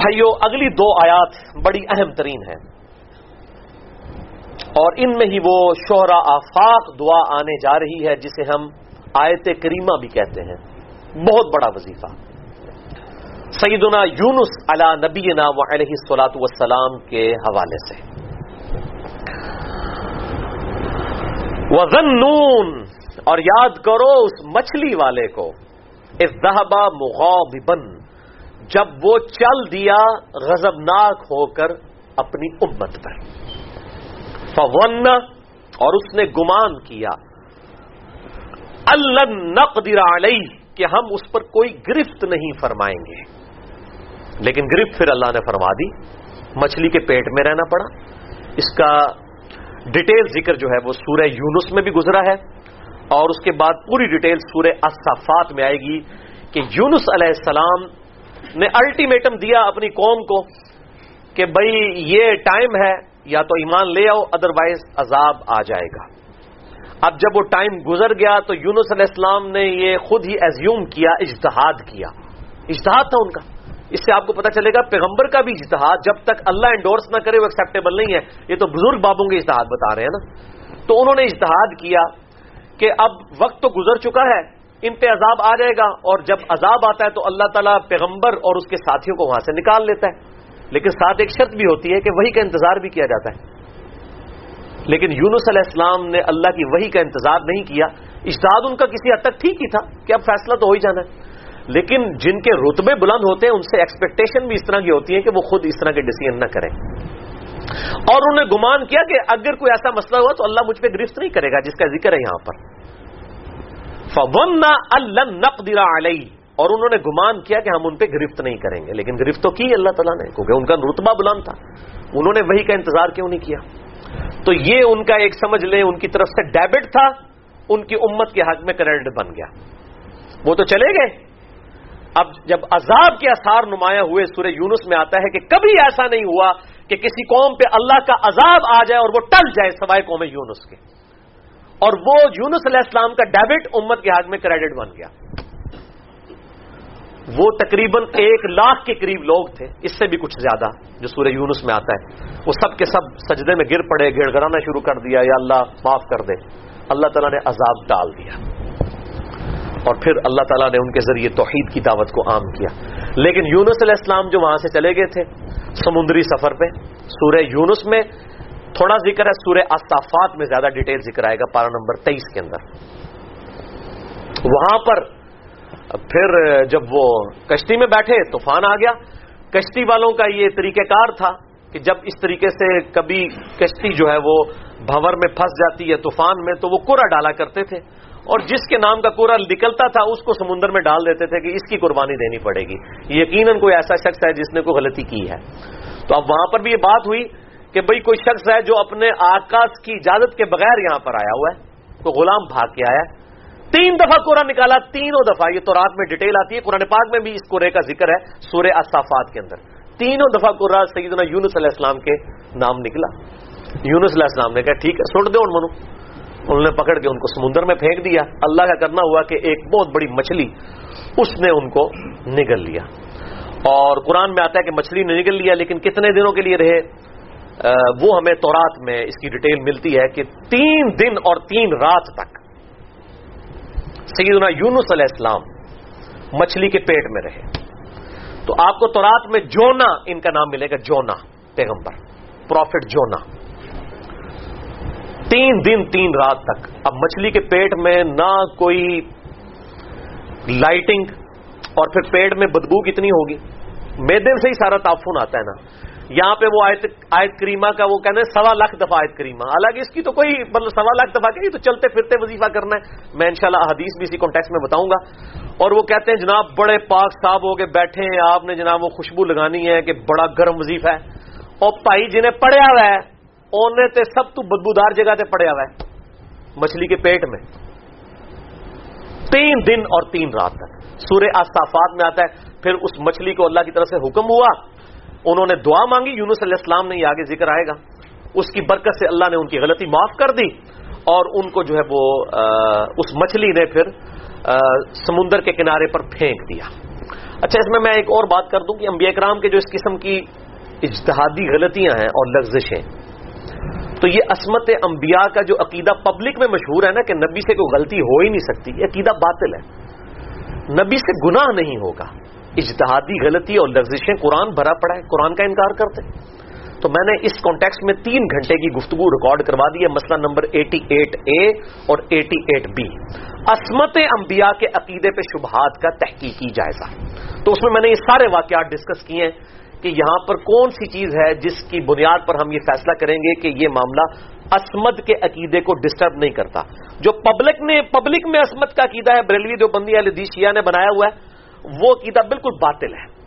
بھائیو، اگلی دو آیات بڑی اہم ترین ہیں۔ اور ان میں ہی وہ شہرا آفاق دعا آنے جا رہی ہے، جسے ہم آیت کریمہ بھی کہتے ہیں۔ بہت بڑا وظیفہ۔ سیدنا یونس علا نبینا و علیہ سلاۃ وسلام کے حوالے سے۔ وزن اور یاد کرو اس مچھلی والے کو ازدہبا مغاضبن جب وہ چل دیا غضبناک ہو کر اپنی امت پر۔ فون اور اس نے گمان کیا اللہ نقدر علیہ کہ ہم اس پر کوئی گرفت نہیں فرمائیں گے۔ لیکن گرفت پھر اللہ نے فرما دی، مچھلی کے پیٹ میں رہنا پڑا۔ اس کا ڈیٹیل ذکر جو ہے وہ سورہ یونس میں بھی گزرا ہے۔ اور اس کے بعد پوری ڈیٹیل سورہ اصافات میں آئے گی کہ یونس علیہ السلام نے الٹیمیٹم دیا اپنی قوم کو کہ بھائی یہ ٹائم ہے، یا تو ایمان لے آؤ ادروائز عذاب آ جائے گا۔ اب جب وہ ٹائم گزر گیا تو یونس علیہ السلام نے یہ خود ہی ایزیوم کیا، اجتہاد کیا۔ اجتہاد تھا ان کا۔ اس سے آپ کو پتا چلے گا، پیغمبر کا بھی اجتہاد، جب تک اللہ انڈورس نہ کرے وہ ایکسیپٹیبل نہیں ہے۔ یہ تو بزرگ بابوں کے اجتہاد بتا رہے ہیں نا۔ تو انہوں نے اجتہاد کیا کہ اب وقت تو گزر چکا ہے ان پہ عذاب آ جائے گا اور جب عذاب آتا ہے تو اللہ تعالیٰ پیغمبر اور اس کے ساتھیوں کو وہاں سے نکال لیتا ہے۔ لیکن ساتھ ایک شرط بھی ہوتی ہے کہ وہی کا انتظار بھی کیا جاتا ہے۔ لیکن یونس علیہ السلام نے اللہ کی وہی کا انتظار نہیں کیا۔ اجتہاد ان کا کسی حد تک ٹھیک ہی تھا کہ اب فیصلہ تو ہو ہی جانا ہے۔ لیکن جن کے رتبے بلند ہوتے ہیں ان سے ایکسپیکٹیشن بھی اس طرح کی ہوتی ہے کہ وہ خود اس طرح کے ڈیسیزن نہ کریں۔ اور انہوں نے گمان کیا کہ اگر کوئی ایسا مسئلہ ہوا تو اللہ مجھ پہ گرفت نہیں کرے گا، جس کا ذکر ہے یہاں پر۔ فون اللہ علیہ اور انہوں نے گمان کیا کہ ہم ان پہ گرفت نہیں کریں گے، لیکن گرفت تو کی اللہ تعالیٰ نے؟ کیونکہ ان کا رتبہ بلند تھا۔ انہوں نے وہی کا انتظار کیوں نہیں کیا؟ تو یہ ان کا ایک سمجھ لیں، ان کی طرف سے ڈیبٹ تھا، ان کی امت کے حق میں کریڈٹ بن گیا۔ وہ تو چلے گئے۔ اب جب عذاب کے اثار نمایاں ہوئے، سورہ یونس میں آتا ہے کہ کبھی ایسا نہیں ہوا کہ کسی قوم پہ اللہ کا عذاب آ جائے اور وہ ٹل جائے سوائے قوم یونس کے۔ اور وہ یونس علیہ السلام کا ڈیبٹ امت کے حق میں کریڈٹ بن گیا۔ وہ تقریباً ایک لاکھ کے قریب لوگ تھے، اس سے بھی کچھ زیادہ، جو سورہ یونس میں آتا ہے۔ وہ سب کے سب سجدے میں گر پڑے، گڑ گڑانا شروع کر دیا، یا اللہ معاف کر دے۔ اللہ تعالیٰ نے عذاب ڈال دیا۔ اور پھر اللہ تعالیٰ نے ان کے ذریعے توحید کی دعوت کو عام کیا۔ لیکن یونس علیہ السلام جو وہاں سے چلے گئے تھے، سمندری سفر پہ، سورہ یونس میں تھوڑا ذکر ہے، سورہ استافات میں زیادہ ڈیٹیل ذکر آئے گا پارا نمبر تیئیس کے اندر۔ وہاں پر پھر جب وہ کشتی میں بیٹھے، طوفان آ گیا۔ کشتی والوں کا یہ طریقہ کار تھا کہ جب اس طریقے سے کبھی کشتی جو ہے وہ بھور میں پھنس جاتی ہے طوفان میں، تو وہ کورا ڈالا کرتے تھے۔ اور جس کے نام کا کورا نکلتا تھا، اس کو سمندر میں ڈال دیتے تھے کہ اس کی قربانی دینی پڑے گی۔ یقیناً کوئی ایسا شخص ہے جس نے کوئی غلطی کی ہے۔ تو اب وہاں پر بھی یہ بات ہوئی کہ بھئی کوئی شخص ہے جو اپنے آکاش کی اجازت کے بغیر یہاں پر آیا ہوا ہے، کوئی غلام بھاگ کے آیا تین دفعہ قرآن نکالا، تینوں دفعہ، یہ تو رات میں ڈیٹیل آتی ہے، قرآن پاک میں بھی اس قرے کا ذکر ہے، سورہ اصافات کے اندر۔ تینوں دفعہ قرآن سیدنا یونس علیہ السلام کے نام نکلا۔ یونس علیہ السلام نے کہا، ٹھیک ہے، سٹ دو ان منو انہوں نے پکڑ کے ان کو سمندر میں پھینک دیا۔ اللہ کا کرنا ہوا کہ ایک بہت بڑی مچھلی اس نے ان کو نگل لیا۔ اور قرآن میں آتا ہے کہ مچھلی نے نگل لیا، لیکن کتنے دنوں کے لیے رہے؟ وہ ہمیں تورات میں اس کی ڈیٹیل ملتی ہے کہ تین دن اور تین رات تک سیدنا یونس علیہ السلام مچھلی کے پیٹ میں رہے۔ تو آپ کو تورات میں جونا، ان کا نام ملے گا جونا، پیغمبر، پروفٹ جونا۔ تین دن، تین رات تک۔ اب مچھلی کے پیٹ میں نہ کوئی لائٹنگ اور پھر پیٹ میں بدبو کتنی ہوگی؟ میدے سے ہی سارا تعفن آتا ہے نا۔ یہاں پہ وہ آیت آیت کریمہ کا وہ کہنا ہے سوا لاکھ دفعہ آیت کریمہ۔ حالانکہ اس کی تو کوئی مطلب سوا لاکھ دفعہ کی تو چلتے پھرتے وظیفہ کرنا ہے۔ میں انشاءاللہ حدیث بھی اسی کانٹیکس میں بتاؤں گا۔ اور وہ کہتے ہیں، جناب، بڑے پاک صاحب ہو کے بیٹھے ہیں۔ آپ نے جناب وہ خوشبو لگانی ہے کہ بڑا گرم وظیفہ ہے۔ اور بھائی جنہیں پڑیا ہوا ہے انہیں تے سب تو بدبودار جگہ تے پڑیا ہوا ہے۔ مچھلی کے پیٹ میں۔ تین دن اور تین رات تک۔ سورہ آستافات میں آتا ہے۔ پھر اس مچھلی کو اللہ کی طرف سے حکم ہوا۔ انہوں نے دعا مانگی، یونس علیہ السلام نے یہ آگے ذکر آئے گا۔ اس کی برکت سے اللہ نے ان کی غلطی معاف کر دی۔ اور ان کو جو ہے وہ اس مچھلی نے پھر سمندر کے کنارے پر پھینک دیا۔ اچھا اس میں میں ایک اور بات کر دوں کہ انبیاء کرام کے جو اس قسم کی اجتہادی غلطیاں ہیں اور لغزشیں تو یہ عصمت انبیاء کا جو عقیدہ پبلک میں مشہور ہے نا کہ نبی سے کوئی غلطی ہو ہی نہیں سکتی، یہ عقیدہ باطل ہے۔ نبی سے گناہ نہیں ہوگا۔ اجتہادی غلطی اور لغزشیں قرآن بھرا پڑا ہے، قرآن کا انکار کرتے تو میں نے اس کانٹیکس میں تین گھنٹے کی گفتگو ریکارڈ کروا دی ہے، مسئلہ نمبر ایٹی ایٹ اے اور ایٹی ایٹ بی عصمت انبیاء کے عقیدے پہ شبہات کا تحقیقی جائزہ۔ تو اس میں میں نے یہ سارے واقعات ڈسکس کیے ہیں کہ یہاں پر کون سی چیز ہے جس کی بنیاد پر ہم یہ فیصلہ کریں گے کہ یہ معاملہ عصمت کے عقیدے کو ڈسٹرب نہیں کرتا۔ جو پبلک نے پبلک میں عصمت کا عقیدہ ہے، بریلوی جو بندی علی شیعہ نے بنایا ہوا ہے۔ وہ عقیدہ بالکل باطل ہے۔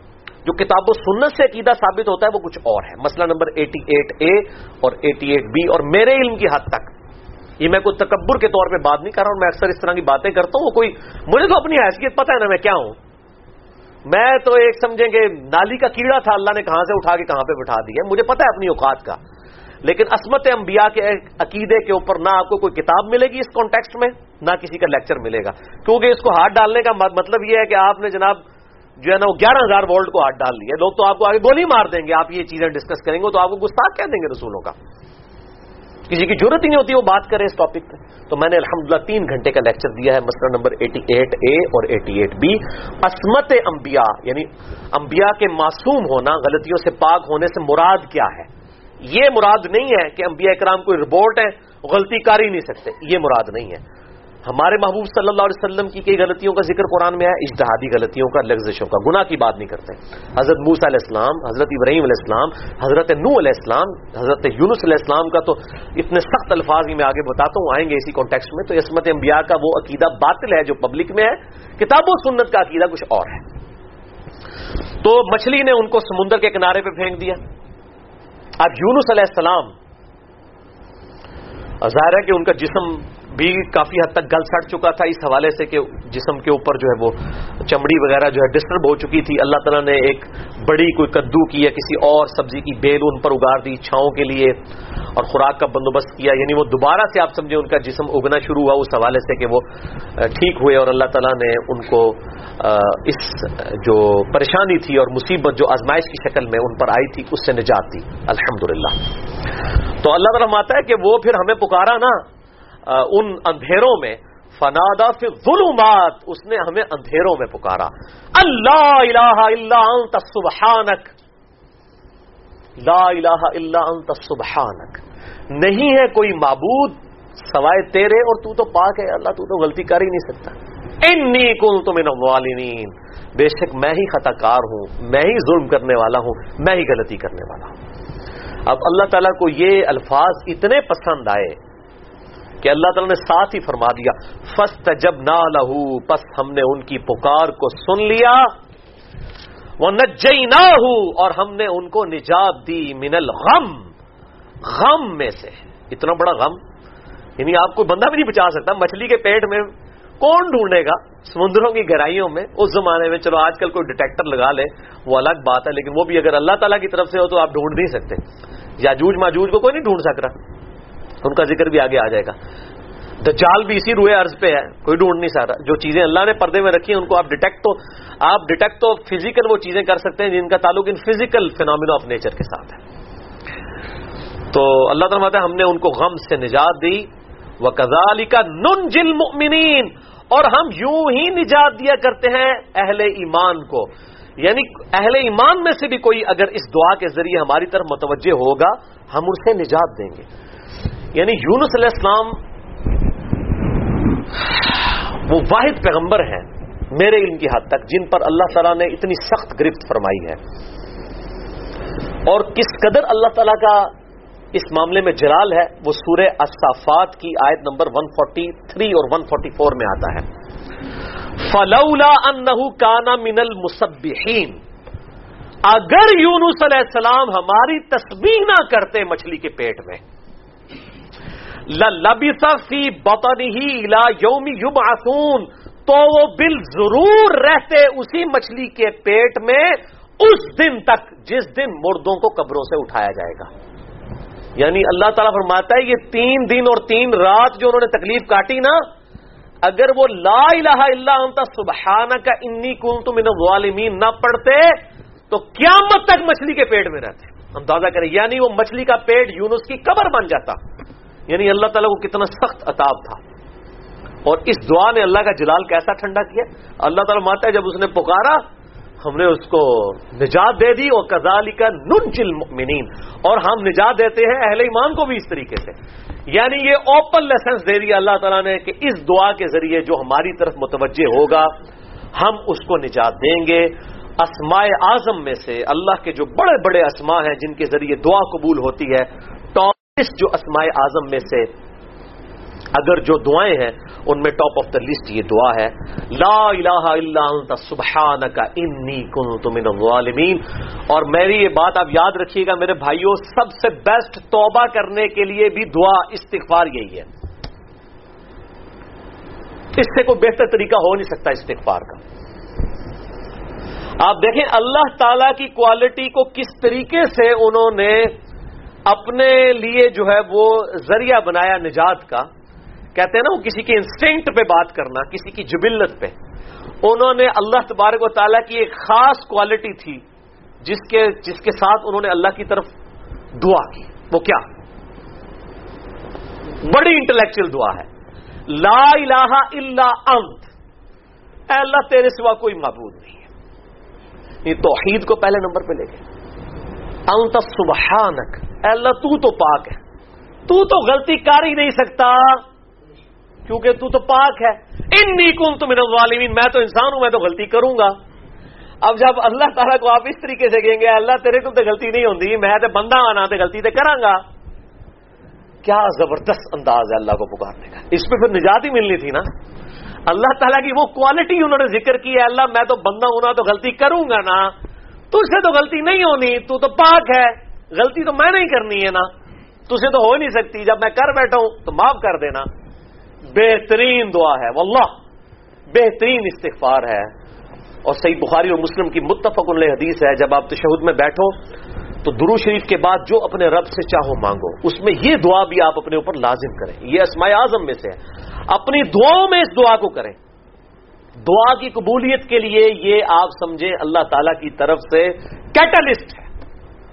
جو کتاب و سنت سے عقیدہ ثابت ہوتا ہے وہ کچھ اور ہے۔ مسئلہ نمبر ایٹی ایٹ اے اور ایٹی ایٹ بی اور میرے علم کی حد تک۔ یہ میں کوئی تکبر کے طور پہ بات نہیں کر رہا ہوں، میں اکثر اس طرح کی باتیں کرتا ہوں۔ وہ کوئی مجھے تو اپنی حیثیت پتہ ہے نا میں کیا ہوں۔ میں تو ایک سمجھیں گے نالی کا کیڑا تھا، اللہ نے کہاں سے اٹھا کے کہاں پہ بٹھا دیا مجھے پتا ہے اپنی اوقات کا۔ لیکن عصمت انبیاء کے عقیدے کے اوپر نہ آپ کو کوئی کتاب ملے گی اس کانٹیکسٹ میں۔ نہ کسی کا لیکچر ملے گا۔ کیونکہ اس کو ہاتھ ڈالنے کا مطلب یہ ہے کہ آپ نے جناب جو ہے نا وہ گیارہ ہزار وولٹ کو ہاتھ ڈال لیا۔ لوگ تو آپ کو آگے گولی مار دیں گے۔ آپ یہ چیزیں ڈسکس کریں گے تو آپ کو گستاخ کہہ دیں گے رسولوں کا۔ کسی کی ضرورت ہی نہیں ہوتی وہ بات کرے اس ٹاپک پہ۔ تو میں نے الحمدللہ تین گھنٹے کا لیکچر دیا ہے، مسئلہ نمبر ایٹی ایٹ اے اور ایٹی ایٹ بی عصمت انبیاء یعنی انبیاء کے معصوم ہونا، غلطیوں سے پاک ہونے سے مراد کیا ہے؟ یہ مراد نہیں ہے کہ انبیاء اکرام کوئی رپورٹ ہے غلطی کر ہی نہیں سکتے۔ یہ مراد نہیں ہے۔ ہمارے محبوب صلی اللہ علیہ وسلم کی کئی غلطیوں کا ذکر قرآن میں ہے، اجتہادی غلطیوں کا لفظشوں کا، گناہ کی بات نہیں کرتے حضرت موس علیہ السلام، حضرت ابراہیم علیہ السلام، حضرت نو علیہ السلام، حضرت یونس علیہ السلام کا تو اتنے سخت الفاظ ہی میں آگے بتاتا ہوں، آئیں گے اسی کانٹیکس میں۔ تو عصمت انبیاء کا وہ عقیدہ باطل ہے جو پبلک میں ہے۔ کتاب و سنت کا عقیدہ کچھ اور ہے۔ تو مچھلی نے ان کو سمندر کے کنارے پہ پھینک دیا۔ اب یونس علیہ السلام، ظاہر ہے کہ ان کا جسم بھی کافی حد تک گل سڑ چکا تھا اس حوالے سے کہ جسم کے اوپر جو ہے وہ چمڑی وغیرہ جو ہے ڈسٹرب ہو چکی تھی۔ اللہ تعالیٰ نے ایک بڑی کوئی کدو کی یا کسی اور سبزی کی بیل ان پر اگار دی چھاؤں کے لیے اور خوراک کا بندوبست کیا۔ یعنی وہ دوبارہ سے آپ سمجھیں ان کا جسم اگنا شروع ہوا اس حوالے سے کہ وہ ٹھیک ہوئے اور اللہ تعالیٰ نے ان کو اس جو پریشانی تھی اور مصیبت جو آزمائش کی شکل میں ان پر آئی تھی، اس سے نجات دی۔ الحمد تو اللہ تعالیٰ ماتا ہے کہ وہ پھر ہمیں پکارا نا۔ ان اندھیروں میں، فنادا فی ظلمات اس نے ہمیں اندھیروں میں پکارا۔ اللہ الہ الا انت سبحانک لا الہ الا انت سبحانک نہیں ہے کوئی معبود سوائے تیرے اور تو تو پاک ہے، اللہ تو تو غلطی کر ہی نہیں سکتا۔ انی کن تو من الظالمین بے شک میں ہی خطا کار ہوں، میں ہی ظلم کرنے والا ہوں، میں ہی غلطی کرنے والا ہوں۔ اب اللہ تعالیٰ کو یہ الفاظ اتنے پسند آئے کہ اللہ تعالیٰ نے ساتھ ہی فرما دیا فسٹ جب نہ لہو پس ہم نے ان کی پکار کو سن لیا۔ وہ نجئی نہ اور ہم نے ان کو نجات دی من الغم۔ غم میں سے۔ اتنا بڑا غم۔ یعنی آپ کو بندہ بھی نہیں بچا سکتا، مچھلی کے پیٹ میں کون ڈھونڈے گا؟ سمندروں کی گہرائیوں میں۔ اس زمانے میں چلو، آج کل کوئی ڈیٹیکٹر لگا لے، وہ الگ بات ہے، لیکن وہ بھی اگر اللہ تعالیٰ کی طرف سے ہو تو آپ ڈھونڈ نہیں سکتے۔ یاجوج ماجوج کو کوئی نہیں ڈھونڈ سک رہا ان کا ذکر بھی آگے آ جائے گا۔ دجال بھی اسی روئے عرض پہ ہے، کوئی ڈھونڈ نہیں سکتا جو چیزیں اللہ نے پردے میں رکھی ہیں، ان کو آپ ڈیٹیکٹ تو آپ ڈیٹیکٹ تو فزیکل وہ چیزیں کر سکتے ہیں جن کا تعلق ان فزیکل فینومینا آف نیچر کے ساتھ ہے۔ تو اللہ تعالیٰ ہم نے ان کو غم سے نجات دی۔ وہ کزالی کا نن جل اور ہم یوں ہی نجات دیا کرتے ہیں اہل ایمان کو۔ یعنی اہل ایمان میں سے بھی کوئی اگر اس دعا کے ذریعے ہماری طرف متوجہ ہوگا، ہم اسے نجات دیں گے۔ یعنی یونس علیہ السلام وہ واحد پیغمبر ہیں میرے علم کی حد تک، جن پر اللہ تعالیٰ نے اتنی سخت گرفت فرمائی ہے۔ اور کس قدر اللہ تعالیٰ کا اس معاملے میں جلال ہے، وہ سورہ اصافات کی آیت نمبر 143 اور 144 میں آتا ہے۔ فلولا انہ کانا من المسبحین اگر یونس علیہ السلام ہماری تسبیح نہ کرتے مچھلی کے پیٹ میں فی بطنی لا یومی یوم تو وہ بل ضرور رہتے اسی مچھلی کے پیٹ میں اس دن تک جس دن مردوں کو قبروں سے اٹھایا جائے گا۔ یعنی اللہ تعالیٰ فرماتا ہے یہ تین دن اور تین رات جو انہوں نے تکلیف کاٹی نا، اگر وہ لا الہ الا انت سبحانہ کا انی کن تم ان غالمین نہ پڑھتے تو قیامت تک مچھلی کے پیٹ میں رہتے۔ اندازہ کریں یعنی وہ مچھلی کا پیٹ یونس کی قبر بن جاتا۔ یعنی اللہ تعالیٰ کو کتنا سخت اتاب تھا۔ اور اس دعا نے اللہ کا جلال کیسا ٹھنڈا کیا؟ اللہ تعالیٰ ماتا ہے جب اس نے پکارا، ہم نے اس کو نجات دے دی اور کزالی کا نن چل اور ہم نجات دیتے ہیں اہل ایمان کو بھی اس طریقے سے۔ یعنی یہ اوپن لیسنس دے دیا اللہ تعالیٰ نے کہ اس دعا کے ذریعے جو ہماری طرف متوجہ ہوگا، ہم اس کو نجات دیں گے۔ اسماء اعظم میں سے اللہ کے جو بڑے بڑے اسماء ہیں، جن کے ذریعے دعا قبول ہوتی ہے ٹاپ جو اسماء اعظم میں سے اگر جو دعائیں ہیں، ان میں ٹاپ آف دا لسٹ یہ دعا ہے، لا الہ الا انت سبحانک انی کنت من الظالمین۔ اور میری یہ بات آپ یاد رکھیے گا، میرے بھائیوں، سب سے بیسٹ توبہ کرنے کے لیے بھی دعا استغفار یہی ہے۔ اس سے کوئی بہتر طریقہ ہو نہیں سکتا استغفار کا۔ آپ دیکھیں اللہ تعالی کی کوالٹی کو کس طریقے سے انہوں نے اپنے لیے جو ہے وہ ذریعہ بنایا نجات کا، کہتے ہیں نا وہ کسی کے انسٹنکٹ پہ بات کرنا، کسی کی جبلت پہ۔ انہوں نے اللہ تبارک و تعالیٰ کی ایک خاص کوالٹی تھی، جس کے جس کے ساتھ انہوں نے اللہ کی طرف دعا کی۔ وہ کیا؟ بڑی انٹلیکچل دعا ہے۔ لا الہ الا انت۔ اے اللہ، تیرے سوا کوئی معبود نہیں ہے۔ یہ توحید کو پہلے نمبر پہ لے گئے۔ انت سبحانک۔ اے اللہ، تو تو پاک ہے۔ تو تو غلطی کر ہی نہیں سکتا۔ کیونکہ تو تو پاک ہے۔ ان نیکم تو میرے والمین میں تو انسان ہوں، میں تو غلطی کروں گا۔ اب جب اللہ تعالیٰ کو آپ اس طریقے سے کہیں گے اللہ، تیرے کو تو غلطی نہیں ہوتی میں تو بندہ آنا تو غلطی تو کرا گا۔ کیا زبردست انداز ہے اللہ کو پکارنے کا۔ اس پہ پھر نجات ہی ملنی تھی نا۔ اللہ تعالیٰ کی وہ کوالٹی انہوں نے ذکر کی ہے اللہ، میں تو بندہ ہونا تو غلطی کروں گا نا۔ تجھ سے تو غلطی نہیں ہونی، تو تو پاک ہے۔ غلطی تو میں نہیں کرنی ہے نا۔ تجھے تو ہو نہیں سکتی۔ جب میں کر بیٹھا ہوں تو معاف کر دینا۔ بہترین دعا ہے، واللہ۔ بہترین استغفار ہے۔ اور صحیح بخاری اور مسلم کی متفق علیہ حدیث ہے، جب آپ تشہد میں بیٹھو تو درو شریف کے بعد جو اپنے رب سے چاہو مانگو۔ اس میں یہ دعا بھی آپ اپنے اوپر لازم کریں۔ یہ اسماء اعظم میں سے ہے۔ اپنی دعاؤں میں اس دعا کو کریں۔ دعا کی قبولیت کے لیے یہ آپ سمجھیں، اللہ تعالی کی طرف سے کیٹالسٹ ہے۔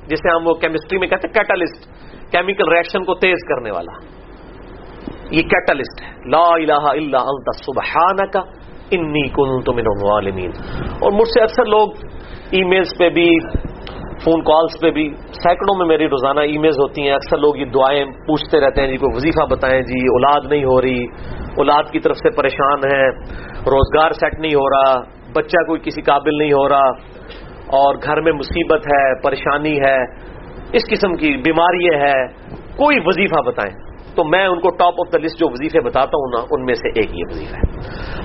جسے ہم وہ کیمسٹری میں کہتے ہیں کیٹالسٹ کیمیکل ریئیکشن کو تیز کرنے والا۔ یہ کیٹلسٹ ہے۔ لا الہ الا انت سبحانک، انی کنت من الظالمین۔ اور مجھ سے اکثر لوگ ای میلز پہ بھی فون کالز پہ بھی، سینکڑوں میں میری روزانہ ای میلز ہوتی ہیں۔ اکثر لوگ یہ دعائیں پوچھتے رہتے ہیں جی کوئی وظیفہ بتائیں جی اولاد نہیں ہو رہی، اولاد کی طرف سے پریشان ہے روزگار سیٹ نہیں ہو رہا، بچہ کوئی کسی قابل نہیں ہو رہا۔ اور گھر میں مصیبت ہے، پریشانی ہے، اس قسم کی بیماری ہے کوئی وظیفہ بتائیں۔ تو میں ان کو ٹاپ آف دا لسٹ جو وظیفے بتاتا ہوں نا، ان میں سے ایک یہ وظیفہ ہے۔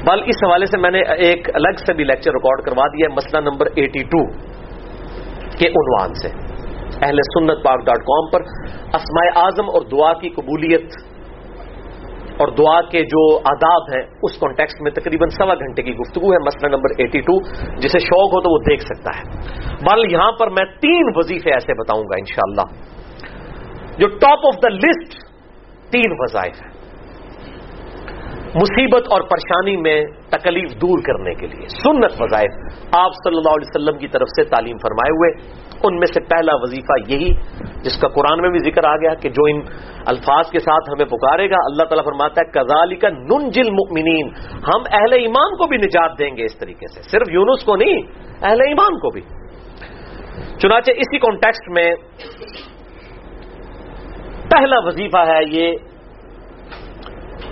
بل اس حوالے سے میں نے ایک الگ سے بھی لیکچر ریکارڈ کروا دیا ہے، مسئلہ نمبر ایٹی ٹو کے عنوان سے۔ اہل سنت پاک ڈاٹ کام پر اسماء اعظم اور دعا کی قبولیت اور دعا کے جو آداب ہیں، اس کانٹیکسٹ میں تقریباً سوا گھنٹے کی گفتگو ہے، مسئلہ نمبر ایٹی ٹو جسے شوق ہو تو وہ دیکھ سکتا ہے۔ بل یہاں پر میں تین وظیفے ایسے بتاؤں گا انشاءاللہ۔ جو ٹاپ آف دا لسٹ تین وظائف ہیں۔ مصیبت اور پریشانی میں تکلیف دور کرنے کے لیے سنت وظائف۔ آپ صلی اللہ علیہ وسلم کی طرف سے تعلیم فرمائے ہوئے۔ ان میں سے پہلا وظیفہ یہی جس کا قرآن میں بھی ذکر آ گیا کہ جو ان الفاظ کے ساتھ ہمیں پکارے گا، اللہ تعالیٰ فرماتا ہے کزالی کا نن جل مکمنین ہم اہل ایمان کو بھی نجات دیں گے اس طریقے سے، صرف یونس کو نہیں، اہل ایمان کو بھی۔ چنانچہ اسی کانٹیکسٹ میں پہلا وظیفہ ہے یہ،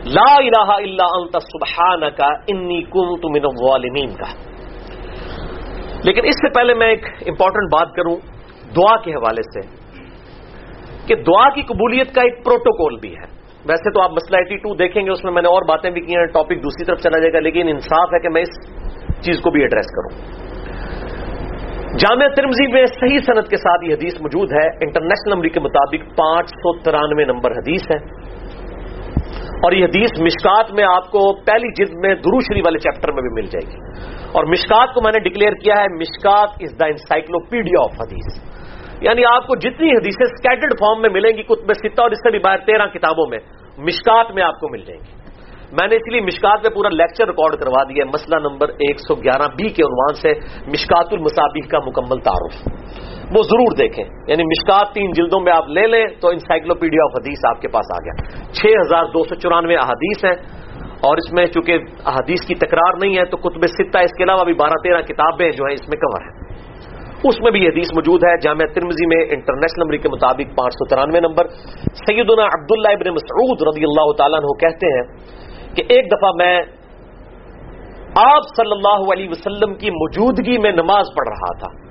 لا الہ الا انت سبحان انی کنت من الظالمین کا۔ لیکن اس سے پہلے میں ایک امپورٹنٹ بات کروں دعا کے حوالے سے کہ دعا کی قبولیت کا ایک پروٹوکول بھی ہے۔ ویسے تو آپ مسئلہ ایٹی ٹو دیکھیں گے، اس میں میں نے اور باتیں بھی کی ہیں ٹاپک دوسری طرف چلا جائے گا، لیکن انصاف ہے کہ میں اس چیز کو بھی ایڈریس کروں۔ جامعہ ترمزی میں صحیح صنعت کے ساتھ یہ حدیث موجود ہے۔ انٹرنیشنل نمبر کے مطابق پانچ سو ترانوے نمبر حدیث ہے۔ اور یہ حدیث مشکات میں آپ کو پہلی جلد میں دروشری والے چیپٹر میں بھی مل جائے گی۔ اور مشکات کو میں نے ڈکلیئر کیا ہے، مشکات از دا انسائکلوپیڈیا آف حدیث یعنی آپ کو جتنی حدیثیں اسکیٹرڈ فارم میں ملیں گی کتب ستہ اور اس سے بھی باہر تیرہ کتابوں میں مشکات میں آپ کو مل جائیں گی۔ میں نے اس لیے مشکات پہ پورا لیکچر ریکارڈ کروا دیا مسئلہ نمبر ایک سو گیارہ بی کے عنوان سے مشکات المصابیح کا مکمل تعارف۔ وہ ضرور دیکھیں۔ یعنی مشکات تین جلدوں میں آپ لے لیں تو انسائکلوپیڈیا آف حدیث آپ کے پاس آ گیا۔ چھ ہزار دو سو چورانوے احادیث ہیں اور اس میں چونکہ حدیث کی تکرار نہیں ہے تو کتب ستہ اس کے علاوہ بھی بارہ تیرہ کتابیں جو ہیں اس میں کور ہیں۔ اس میں بھی یہ حدیث موجود ہے۔ جامعہ ترمزی میں انٹرنیشنل نمبر کے مطابق پانچ سو ترانوے نمبر۔ سیدنا عبداللہ ابن مسعود رضی اللہ تعالیٰ عنہ کہتے ہیں کہ ایک دفعہ میں آپ صلی اللہ علیہ وسلم کی موجودگی میں نماز پڑھ رہا تھا۔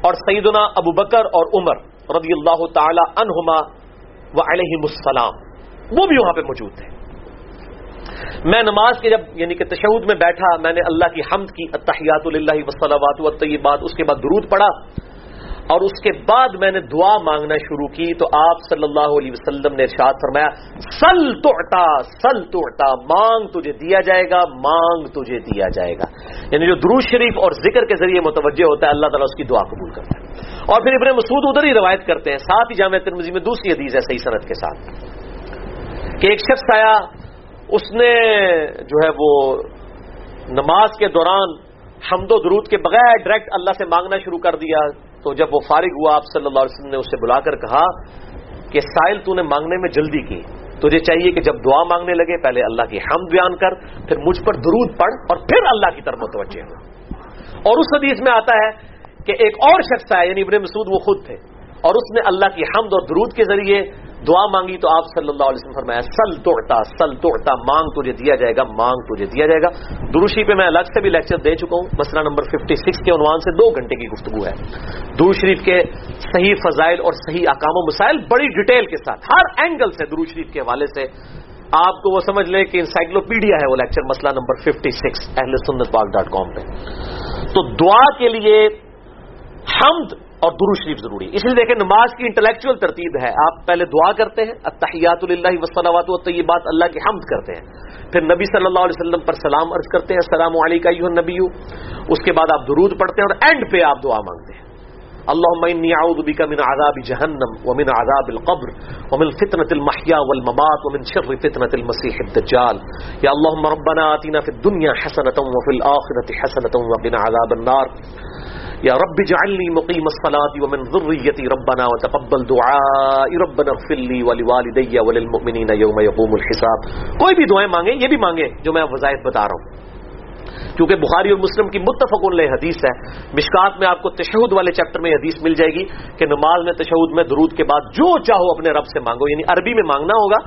اور سیدنا ابو بکر اور عمر رضی اللہ تعالی عنہما و علیہ السلام، وہ بھی وہاں پہ موجود تھے۔ میں نماز کے جب یعنی کہ تشہد میں بیٹھا، میں نے اللہ کی حمد کی اتحیات اللہ وسلمات اس کے بعد درود پڑا اور اس کے بعد میں نے دعا مانگنا شروع کی تو آپ صلی اللہ علیہ وسلم نے ارشاد فرمایا، سل توٹا سل توٹا مانگ تجھے دیا جائے گا، مانگ تجھے دیا جائے گا۔ یعنی جو دروش شریف اور ذکر کے ذریعے متوجہ ہوتا ہے، اللہ تعالیٰ اس کی دعا قبول کرتا ہے۔ اور پھر ابن مسعود ادھر ہی روایت کرتے ہیں، ساتھ ہی جامع ترمزی میں دوسری حدیث ہے صحیح صنعت کے ساتھ۔ کہ ایک شخص آیا، اس نے جو ہے وہ نماز کے دوران حمد و درود کے بغیر ڈائریکٹ اللہ سے مانگنا شروع کر دیا۔ تو جب وہ فارغ ہوا، آپ صلی اللہ علیہ وسلم نے اسے بلا کر کہا کہ سائل، تو نے مانگنے میں جلدی کی۔ تجھے چاہیے کہ جب دعا مانگنے لگے، پہلے اللہ کی حمد بیان کر، پھر مجھ پر درود پڑھ اور پھر اللہ کی طرف متوجہ ہو۔ اور اس حدیث میں آتا ہے کہ ایک اور شخص آیا یعنی ابن مسعود، وہ خود تھے۔ اور اس نے اللہ کی حمد اور درود کے ذریعے دعا مانگی تو آپ صلی اللہ علیہ وسلم فرمایا، سل توڑتا سل توڑتا مانگ تجھے دیا جائے گا، مانگ تجھے دیا جائے گا. دروشی پہ میں الگ سے بھی لیکچر دے چکا ہوں، مسئلہ نمبر 56 کے عنوان سے دو گھنٹے کی گفتگو ہے۔ درو شریف کے صحیح فضائل اور صحیح اقام و مسائل بڑی ڈیٹیل کے ساتھ، ہر اینگل سے درو شریف کے حوالے سے آپ کو وہ سمجھ لیں کہ انسائکلوپیڈیا ہے وہ لیکچر مسئلہ نمبر 56 اہل سنت پاک ڈاٹ کام پہ۔ تو دعا کے لیے حمد اور درو شریف ضروری ہے۔ اس لیے دیکھیں نماز کی انٹلیکچوئل ترتیب ہے۔ آپ پہلے دعا کرتے ہیں اتحیات اللہ وسلمات و طیبات اللہ کی حمد کرتے ہیں۔ پھر نبی صلی اللہ علیہ وسلم پر سلام عرض کرتے ہیں، السلام علیکم نبی اس کے بعد آپ درود پڑھتے ہیں اور اینڈ پہ آپ دعا مانگتے ہیں۔ اللهم اني اعوذ بك من عذاب جهنم ومن عذاب القبر ومن فتنه المحيا والممات ومن شر فتنه المسيح الدجال۔ يا اللهم ربنا آتنا في الدنيا حسنه وفي الاخره حسنه وقنا عذاب النار۔ یا رب جعلنی مقیم الصلاة ومن ذریتی ربنا وتقبل دعائی ربنا اغفر لی ولوالدی وللمؤمنین یوم یقوم الحساب. کوئی بھی دعائیں مانگیں، یہ بھی مانگیں جو میں وظائف بتا رہا ہوں. کیونکہ بخاری اور مسلم کی متفق علیہ حدیث ہے. مشکات میں آپ کو تشہد والے چیپٹر میں حدیث مل جائے گی کہ نماز میں تشہد میں درود کے بعد جو چاہو اپنے رب سے مانگو. یعنی عربی میں مانگنا ہوگا،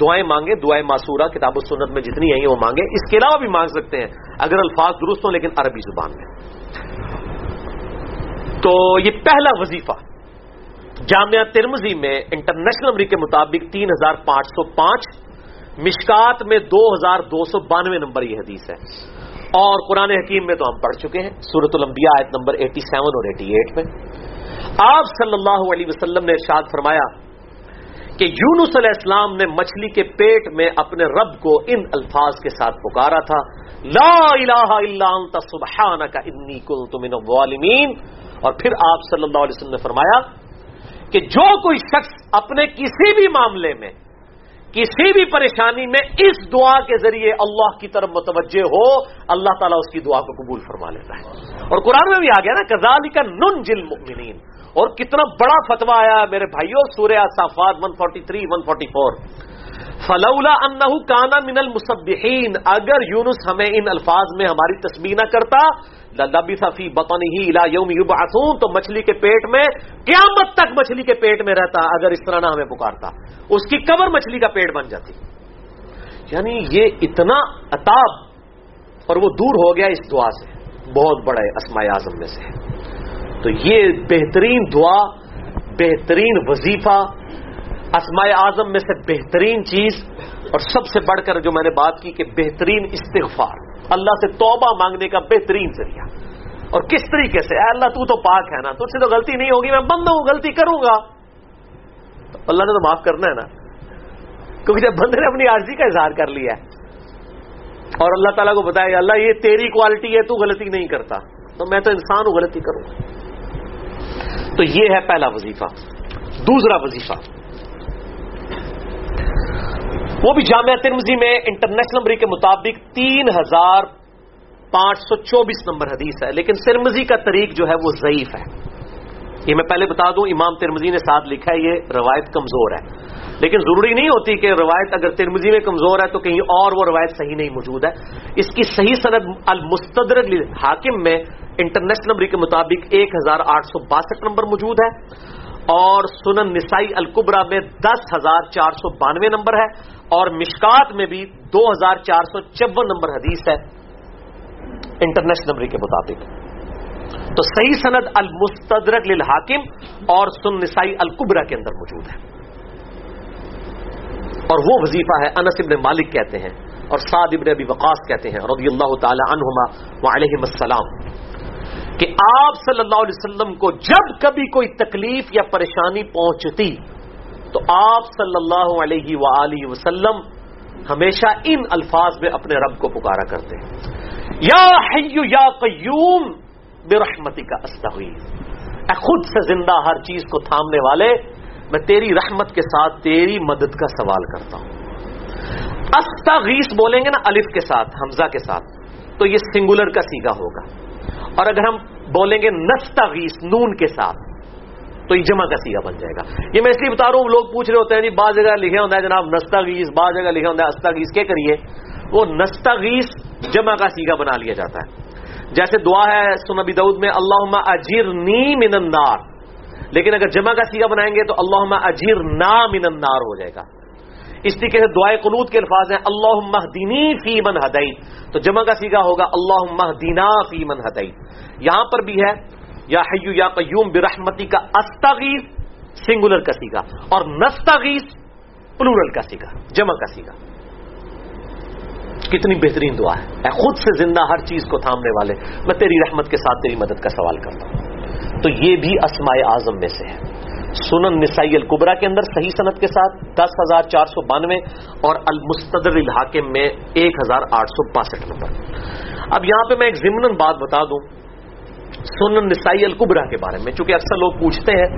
دعائیں مانگے دعائیں معصورہ، کتاب و سنت میں جتنی ہیں وہ مانگے اس کے علاوہ بھی مانگ سکتے ہیں. اگر الفاظ درست ہوں لیکن عربی زبان میں. تو یہ پہلا وظیفہ جامعہ ترمزی میں انٹرنیشنل نمبر کے مطابق تین ہزار پانچ سو پانچ، مشکات میں دو ہزار دو سو بانوے نمبر یہ حدیث ہے۔ اور قرآن حکیم میں تو ہم پڑھ چکے ہیں سورت الانبیاء آیت نمبر ایٹی سیون اور ایٹی ایٹ میں۔ آپ صلی اللہ علیہ وسلم نے ارشاد فرمایا کہ یونس علیہ السلام نے مچھلی کے پیٹ میں اپنے رب کو ان الفاظ کے ساتھ پکارا تھا۔ لا الہ الا انت، سبحانک، انی کنت من الظالمین۔ اور پھر آپ صلی اللہ علیہ وسلم نے فرمایا کہ جو کوئی شخص اپنے کسی بھی معاملے میں، کسی بھی پریشانی میں اس دعا کے ذریعے اللہ کی طرف متوجہ ہو، اللہ تعالیٰ اس کی دعا کو قبول فرما لیتا ہے۔ اور قرآن میں بھی آ گیا نا کزالی کا نن جل مؤمنین اور کتنا بڑا فتوا آیا میرے بھائیوں، سورہ صافات 143 144 فلولا انہ کانا من المصبحین اگر یونس ہمیں ان الفاظ میں ہماری تسبیح نہ کرتا لبی صفی بطن ہی الا یوم یبعثون، تو مچھلی کے پیٹ میں، قیامت تک مچھلی کے پیٹ میں رہتا، اگر اس طرح نہ ہمیں پکارتا۔ اس کی قبر مچھلی کا پیٹ بن جاتی۔ یعنی یہ اتنا اتاب اور وہ دور ہو گیا اس دعا سے۔ بہت بڑا ہے اسماء اعظم میں سے۔ تو یہ بہترین دعا، بہترین وظیفہ اسماء اعظم میں سے بہترین چیز اور سب سے بڑھ کر جو میں نے بات کی کہ بہترین استغفار، اللہ سے توبہ مانگنے کا بہترین ذریعہ۔ اور کس طریقے سے؟ اے اللہ، تو تو پاک ہے نا، تجھ سے تو غلطی نہیں ہوگی، میں بند ہوں غلطی کروں گا۔ تو اللہ نے تو معاف کرنا ہے نا۔ کیونکہ جب بندے نے اپنی عارضی کا اظہار کر لیا ہے، اور اللہ تعالیٰ کو بتایا اللہ، یہ تیری کوالٹی ہے، تو غلطی نہیں کرتا۔ تو میں تو انسان ہوں، غلطی کروں گا۔ تو یہ ہے پہلا وظیفہ۔ دوسرا وظیفہ۔ وہ بھی جامعہ ترمزی میں انٹرنیشنل نمبر کے مطابق تین ہزار پانچ سو چوبیس نمبر حدیث ہے، لیکن سرمزی کا طریق جو ہے وہ ضعیف ہے۔ یہ میں پہلے بتا دوں، امام ترمزی نے ساتھ لکھا ہے، یہ روایت کمزور ہے۔ لیکن ضروری نہیں ہوتی کہ روایت اگر ترمزی میں کمزور ہے تو کہیں اور وہ روایت صحیح نہیں موجود ہے۔ اس کی صحیح صنعت المستدرک حاکم میں انٹرنیشنل نمبر کے مطابق ایک ہزار آٹھ سو باسٹھ نمبر موجود ہے۔ اور سنن نسائی القبرا میں دس ہزار چار سو بانوے نمبر ہے اور مشکات میں بھی دو ہزار چار سو چون نمبر حدیث ہے انٹرنیشنل نمبر کے مطابق۔ تو صحیح سند المستدرک للحاکم اور سن نسائی القبرا کے اندر موجود ہے۔ اور وہ وظیفہ ہے انس ابن مالک کہتے ہیں اور سعد ابن ابی وقاص کہتے ہیں رضی اللہ تعالی عنہما وعلیہم السلام۔ کہ آپ صلی اللہ علیہ وسلم کو جب کبھی کوئی تکلیف یا پریشانی پہنچتی، تو آپ صلی اللہ علیہ وآلہ وسلم ہمیشہ ان الفاظ میں اپنے رب کو پکارا کرتے ہیں۔ یا حیو یا قیوم رحمتی کا اے خود سے زندہ ہر چیز کو تھامنے والے، میں تیری رحمت کے ساتھ تیری مدد کا سوال کرتا ہوں۔ استغیث بولیں گے نا، الف کے ساتھ، حمزہ کے ساتھ، تو یہ سنگولر کا سیگا ہوگا۔ اور اگر ہم بولیں گے نستغیث، نون کے ساتھ، تو یہ جمع کا سیگا بن جائے گا۔ یہ میں اس لیے بتا رہا ہوں، لوگ پوچھ رہے ہوتے ہیں جی بعض جگہ لکھے ہوتا ہے جناب نستغیث، بعض جگہ لکھے ہوتا ہے استغیث، کیا کریے؟ وہ نستغیث جمع کا سیگا بنا لیا جاتا ہے۔ جیسے دعا ہے سنبی دعود میں اللہ اجیر نی من النار۔ لیکن اگر جمع کا سیگا بنائیں گے تو اللہ اجیر نا من النار ہو جائے گا۔ اس طریقے سے دعائے قنوت کے الفاظ ہیں اللہ مہدینی فی من ہدئی تو جمع کا سیگا ہوگا اللہ مہدینہ فی من ہدئی یہاں پر بھی ہے، یا حیو یا قیوم برحمتی کا استغیث سنگولر کا سیگا، اور نستغیث پلورل کا سیگا، جمع کا سیگا۔ کتنی بہترین دعا ہے۔ اے خود سے زندہ ہر چیز کو تھامنے والے، میں تیری رحمت کے ساتھ تیری مدد کا سوال کرتا ہوں۔ تو یہ بھی اسماء اعظم میں سے ہے۔ سنن نسائی القبرا کے اندر صحیح صنعت کے ساتھ دس ہزار چار سو بانوے اور المستدر الحاکم میں ایک ہزار آٹھ سو باسٹھ نمبر۔ اب یہاں پہ میں ایک ضمن بات بتا دوں سنن نسائی القبرا کے بارے میں، چونکہ اکثر لوگ پوچھتے ہیں۔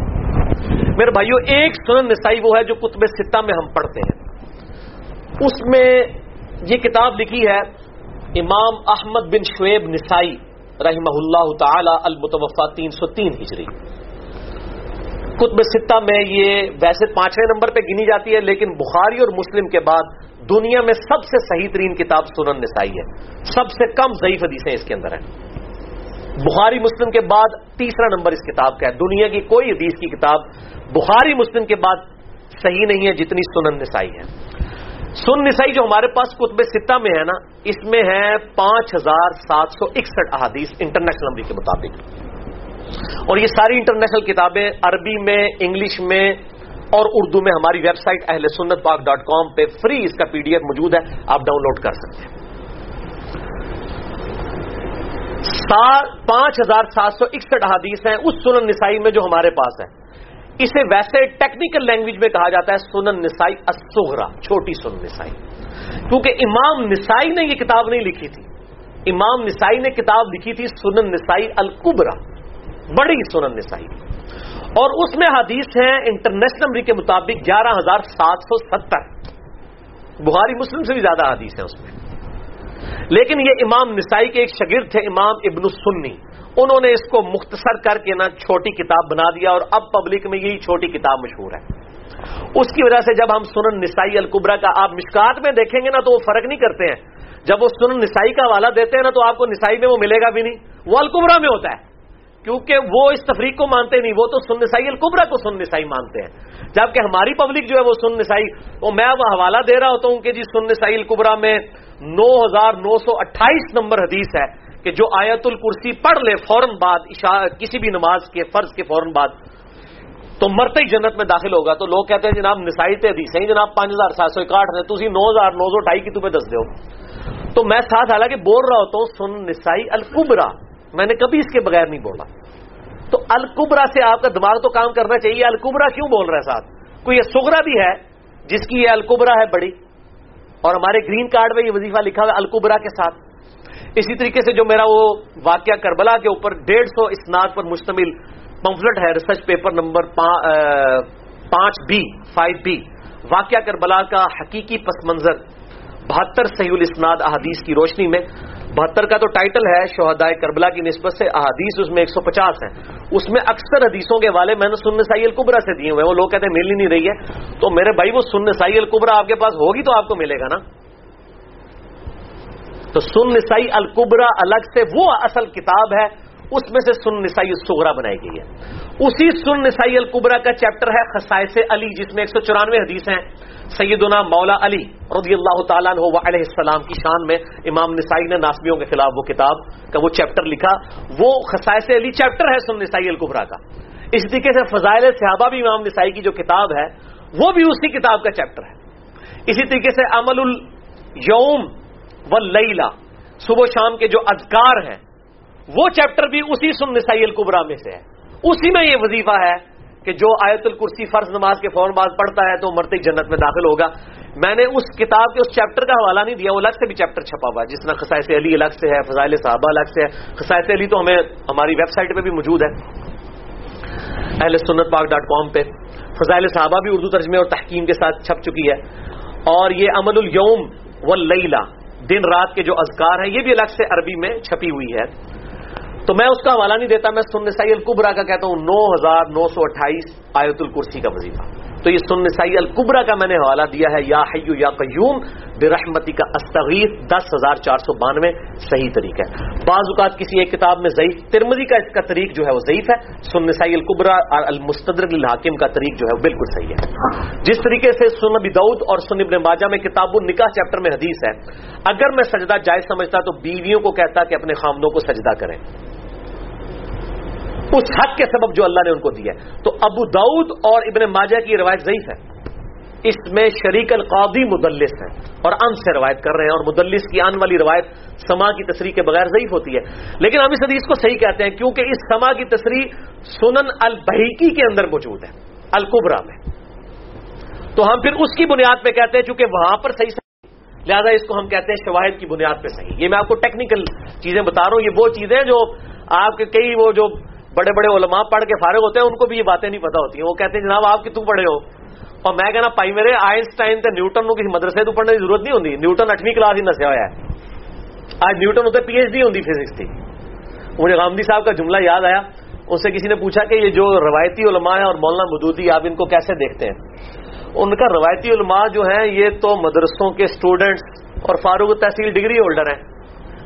میرے بھائیوں ایک سنن نسائی وہ ہے جو کتب ستہ میں ہم پڑھتے ہیں۔ اس میں یہ کتاب لکھی ہے، امام احمد بن شعیب نسائی رحمہ اللہ تعالی المتوفا تین سو تین ہجری۔ کتب ستہ میں یہ ویسے پانچویں نمبر پہ گنی جاتی ہے، لیکن بخاری اور مسلم کے بعد دنیا میں سب سے صحیح ترین کتاب سنن نسائی ہے۔ سب سے کم ضعیف حدیثیں اس کے اندر ہیں۔ بخاری مسلم کے بعد تیسرا نمبر اس کتاب کا ہے۔ دنیا کی کوئی حدیث کی کتاب بخاری مسلم کے بعد صحیح نہیں ہے جتنی سنن نسائی ہے۔ سن نسائی جو ہمارے پاس کتب ستہ میں ہے نا، اس میں ہے پانچ ہزار سات سو اکسٹھ احادیث انٹرنیشنل نمبر کے مطابق۔ اور یہ ساری انٹرنیشنل کتابیں عربی میں، انگلش میں اور اردو میں ہماری ویب سائٹ اہل سنت پاک ڈاٹ کام پہ فری اس کا پی ڈی ایف موجود ہے، آپ ڈاؤن لوڈ کر سکتے ہیں۔ پانچ ہزار سات سو اکسٹھ احادیث ہیں اس سنن نسائی میں جو ہمارے پاس ہے اسے ویسے ٹیکنیکل لینگویج میں کہا جاتا ہے سنن نسائی اسغرا چھوٹی سنن نسائی۔ کیونکہ امام نسائی نے یہ کتاب نہیں لکھی تھی۔ امام نسائی نے کتاب لکھی تھی سنن نسائی القبرا بڑی سنن نسائی۔ اور اس میں حدیث ہیں انٹرنیشنل کے مطابق گیارہ ہزار سات سو ستر۔ بخاری مسلم سے بھی زیادہ حدیث ہیں اس میں۔ لیکن یہ امام نسائی کے ایک شگرد تھے، امام ابن السنی انہوں نے اس کو مختصر کر کے نا چھوٹی کتاب بنا دیا اور اب پبلک میں یہی چھوٹی کتاب مشہور ہے۔ اس کی وجہ سے جب ہم سنن نسائی القبرا کا آپ مشکات میں دیکھیں گے نا تو وہ فرق نہیں کرتے ہیں۔ جب وہ سنن نسائی کا حوالہ دیتے ہیں نا تو آپ کو نسائی میں وہ ملے گا بھی نہیں۔ وہ القبرا میں ہوتا ہے۔ کیونکہ وہ اس تفریق کو مانتے نہیں، وہ تو سن نسائی القبرا کو سن نسائی مانتے ہیں۔ جبکہ ہماری پبلک جو ہے وہ سن نسائی وہ میں وہ حوالہ دے رہا ہوتا ہوں کہ جی سن نسائی القبرا میں نو ہزار نو سو اٹھائیس نمبر حدیث ہے کہ جو آیت الکرسی پڑھ لے فوراً بعد کسی بھی نماز کے فرض کے فوراً بعد، تو مرتے ہی جنت میں داخل ہوگا۔ تو لوگ کہتے ہیں جناب نسائی تے دی صحیح جناب پانچ ہزار سات سو اکاٹھ ہے تھی نو ہزار نو سو ڈھائی کی تمہیں دس دو تو میں ساتھ حالانکہ بول رہا ہوتا ہوں سن نسائی القبرا میں نے کبھی اس کے بغیر نہیں بولا۔ تو القبرا سے آپ کا دماغ تو کام کرنا چاہیے۔ القبرا کیوں بول رہا ہے ساتھ؟ کوئی یہ سگرا بھی ہے جس کی یہ القبرا ہے بڑی، اور ہمارے گرین کارڈ میں یہ وظیفہ لکھا ہوا ہے القبرا کے ساتھ۔ اسی طریقے سے جو میرا وہ واقعہ کربلا کے اوپر ڈیڑھ سو اسناد پر مشتمل پمفلٹ ہے، ریسرچ پیپر نمبر پانچ بی، فائیو بی۔ واقعہ کربلا کا حقیقی پس منظر بہتر صحیح الاسناد احادیث کی روشنی میں بہتر کا تو ٹائٹل ہے شہدائے کربلا کی نسبت سے، احادیث اس میں ایک سو پچاس ہے اس میں اکثر حدیثوں کے والے میں نے سن سائی القبرا سے دیے ہوئے وہ لوگ کہتے ہیں مل ہی نہیں رہی ہے۔ تو میرے بھائی، وہ سن سائی القبرا آپ کے پاس ہوگی تو آپ کو ملے گا نا۔ تو سن نسائی القبرا الگ سے وہ اصل کتاب ہے اس میں سے سن نسائی السغرا بنائی گئی ہے۔ اسی سن نسائی القبرا کا چیپٹر ہے خسائس علی، جس میں ایک سو چورانوے حدیث ہیں۔ سیدنا مولا علی رضی اللہ تعالیٰ عنہ علیہ السلام کی شان میں امام نسائی نے ناسبیوں کے خلاف وہ کتاب کا وہ چیپٹر لکھا۔ وہ خسائس علی چیپٹر ہے سن نسائی القبرا کا۔ اس طریقے سے فضائل صحابہ بھی امام نسائی کی جو کتاب ہے، وہ بھی اسی کتاب کا چیپٹر ہے۔ اسی طریقے سے عمل الوم و صبح و شام کے جو اذکار ہیں وہ چیپٹر بھی اسی سن نسائی القبرا میں سے ہے۔ اسی میں یہ وظیفہ ہے کہ جو آیت الکرسی فرض نماز کے فوراً بعد پڑھتا ہے تو مرتے جنت میں داخل ہوگا۔ میں نے اس کتاب کے اس چیپٹر کا حوالہ نہیں دیا، وہ الگ سے بھی چیپٹر چھپا ہوا ہے۔ جس طرح خسائے علی الگ سے ہے، فضائل صحابہ الگ سے ہے۔ خسائے علی تو ہمیں ہماری ویب سائٹ پہ بھی موجود ہے۔ اہل سنت پاک ڈاٹ کام پہ۔ فضائل صحابہ بھی اردو ترجمے اور تحکیم کے ساتھ چھپ چکی ہے۔ اور یہ امل الوم و دن رات کے جو اذکار ہیں، یہ بھی الگ سے عربی میں چھپی ہوئی ہے۔ تو میں اس کا حوالہ نہیں دیتا، میں سن نسائی القبرا کا کہتا ہوں۔ نو ہزار نو سو اٹھائیس آیت الکرسی کا وظیفہ۔ تو یہ سن نسائی القبرا کا میں نے حوالہ دیا ہے، یا حیو یا قیوم برحمتی کا استغیث، دس ہزار چار سو بانوے، صحیح طریقہ ہے۔ بعض اوقات کسی ایک کتاب میں ضعیف ترمدی کا اس کا طریق جو ہے وہ ضعیف ہے سن نسائی القبرا اور المستدر الحاکم کا طریق جو ہے وہ بالکل صحیح ہے۔ جس طریقے سے سن ابی دعود اور سن ابن ماجہ میں کتاب النکاح چیپٹر میں حدیث ہے، اگر میں سجدہ جائز سمجھتا تو بیویوں کو کہتا کہ اپنے خامدوں کو سجدہ کریں۔ اس حق کے سبب جو اللہ نے ان کو دیا تو ابو دعود اور ابن ماجہ کی روایت ضعیف ہے۔ اس میں شریک القادی مدلس ہے اور ان سے روایت کر رہے ہیں اور مدلس کی آن والی روایت سما کی تصریح کے بغیر ضعیف ہوتی ہے۔ لیکن ہم اس حدیث کو صحیح کہتے ہیں کیونکہ اس سما کی تصریح سنن البحیکی کے اندر موجود ہے القبرا میں۔ تو ہم پھر اس کی بنیاد پہ کہتے ہیں چونکہ وہاں پر صحیح صحیح لہذا اس کو ہم کہتے ہیں شواہد کی بنیاد پہ صحیح۔ یہ میں آپ کو ٹیکنیکل چیزیں بتا رہا ہوں، یہ وہ چیزیں جو آپ کے کئی وہ جو بڑے بڑے علماء پڑھ کے فارغ ہوتے ہیں، ان کو بھی یہ باتیں نہیں پتا ہوتی ہیں۔ وہ کہتے ہیں، جناب، آپ کی پڑھے ہو؟ اور میں کہنا پائی میرے، آئنسٹائن تے نیوٹن کو کسی مدرسے تو پڑھنے کی ضرورت نہیں ہوتی نیوٹن اٹھویں کلاس ہی نسیا ہوا ہے۔ آج نیوٹن ہوتے پی ایچ ڈی ہوتی فزکس تھی مجھے غامدی صاحب کا جملہ یاد آیا۔ اس سے کسی نے پوچھا کہ یہ جو روایتی علماء ہیں اور مولانا مدودی، آپ ان کو کیسے دیکھتے ہیں؟ ان کا روایتی علماء جو ہیں، یہ تو مدرسوں کے اسٹوڈنٹس اور فاروق تحصیل ڈگری ہولڈر ہیں۔